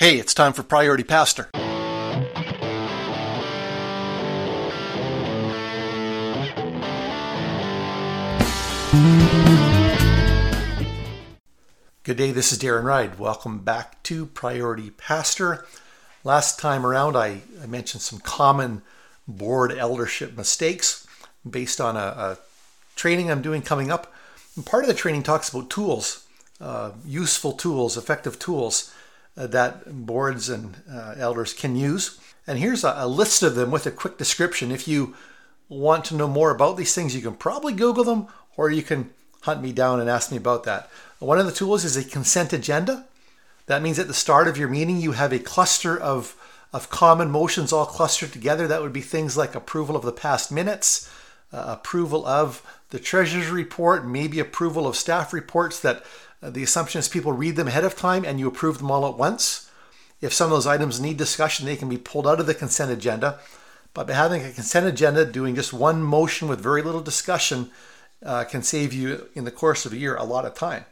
Hey, it's time for Priority Pastor. Good day, this is Darren Ride. Welcome back to Priority Pastor. Last time around, I, I mentioned some common board eldership mistakes based on a, a training I'm doing coming up. And part of the training talks about tools, uh, useful tools, effective tools that boards and uh, elders can use. And here's a, a list of them with a quick description. If you want to know more about these things, you can probably Google them or you can hunt me down and ask me about that. One of the tools is a consent agenda. That means at the start of your meeting, you have a cluster of, of common motions all clustered together. That would be things like approval of the past minutes, uh, approval of the treasurer's report, maybe approval of staff reports that uh, the assumption is people read them ahead of time and you approve them all at once. If some of those items need discussion, they can be pulled out of the consent agenda. But by having a consent agenda, doing just one motion with very little discussion uh, can save you in the course of a year a lot of time.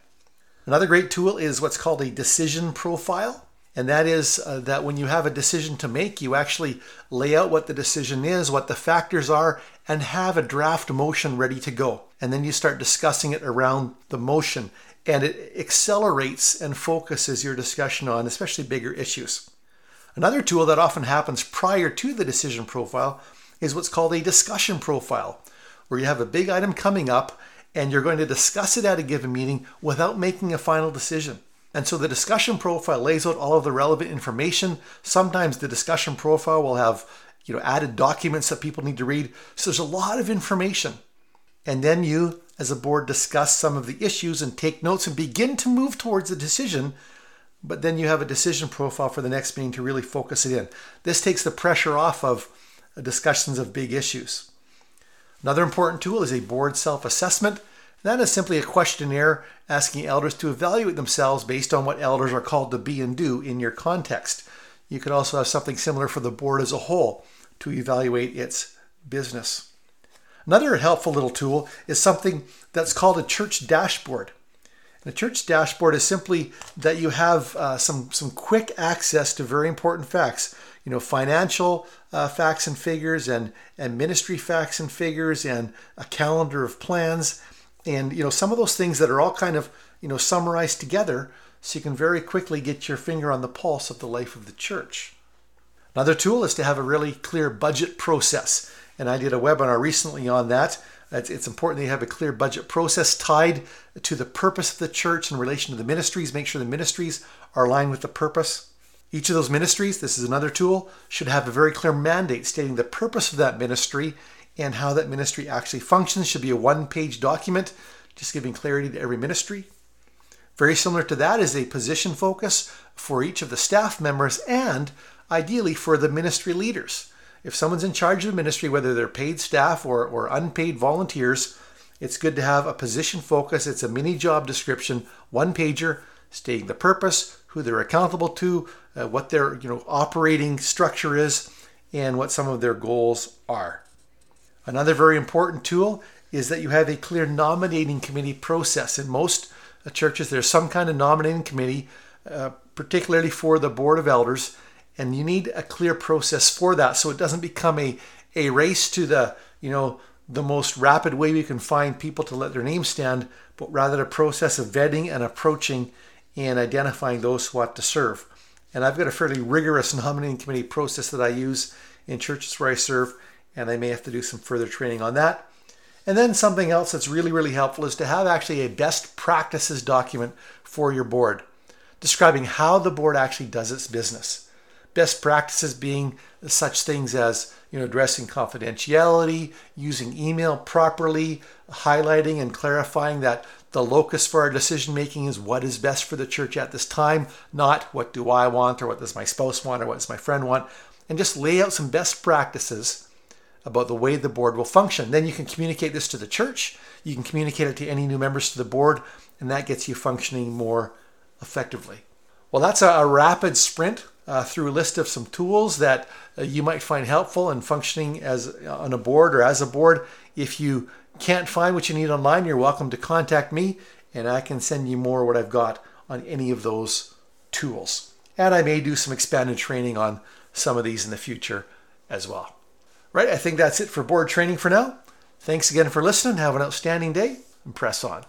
Another great tool is what's called a decision profile. And that is uh, that when you have a decision to make, you actually lay out what the decision is, what the factors are, and have a draft motion ready to go. And then you start discussing it around the motion and it accelerates and focuses your discussion on especially bigger issues. Another tool that often happens prior to the decision profile is what's called a discussion profile, where you have a big item coming up and you're going to discuss it at a given meeting without making a final decision. And so the discussion profile lays out all of the relevant information. Sometimes the discussion profile will have you know added documents that people need to read. So there's a lot of information. And then you as a board discuss some of the issues and take notes and begin to move towards a decision. But then you have a decision profile for the next meeting to really focus it in. This takes the pressure off of discussions of big issues. Another important tool is a board self assessment. That is simply a questionnaire asking elders to evaluate themselves based on what elders are called to be and do in your context. You could also have something similar for the board as a whole to evaluate its business. Another helpful little tool is something that's called a church dashboard. And a church dashboard is simply that you have uh, some, some quick access to very important facts. You know, financial uh, facts and figures, and, and ministry facts and figures, and a calendar of plans, and you know some of those things that are all kind of you know summarized together, so you can very quickly get your finger on the pulse of the life of the church. Another tool is to have a really clear budget process and I did a webinar recently on that. It's, important that you have a clear budget process tied to the purpose of the church in relation to the ministries. Make sure the ministries are aligned with the purpose. Each of those ministries, this is another tool, should have a very clear mandate stating the purpose of that ministry and how that ministry actually functions. Should be a one page document, just giving clarity to every ministry. Very similar to that is a position focus for each of the staff members and ideally for the ministry leaders if someone's in charge of the ministry, whether they're paid staff or, or unpaid volunteers, it's good to have a position focus. It's a mini job description, one pager, stating the purpose, who they're accountable to, uh, what their you know operating structure is, and what some of their goals are. Another very important tool is that you have a clear nominating committee process. In most uh, churches, there's some kind of nominating committee, uh, particularly for the board of elders and you need a clear process for that so it doesn't become a, a race to the you know the most rapid way we can find people to let their name stand but rather a process of vetting and approaching and identifying those who ought to serve. And i've got a fairly rigorous nominating committee process that i use in churches where i serve and i may have to do some further training on that. And then something else that's really really helpful is to have actually a best practices document for your board describing how the board actually does its business Best practices being such things as you know addressing confidentiality, using email properly, highlighting and clarifying that the locus for our decision making is what is best for the church at this time, not what do I want or what does my spouse want or what does my friend want, and just lay out some best practices about the way the board will function. Then you can communicate this to the church, you can communicate it to any new members to the board, and that gets you functioning more effectively. Well, that's a, rapid sprint uh, through a list of some tools that uh, you might find helpful in functioning as on a board or as a board. If you can't find what you need online, you're welcome to contact me and I can send you more what I've got on any of those tools. and I may do some expanded training on some of these in the future as well. Right, I think that's it for board training for now. Thanks again for listening. Have an outstanding day and press on.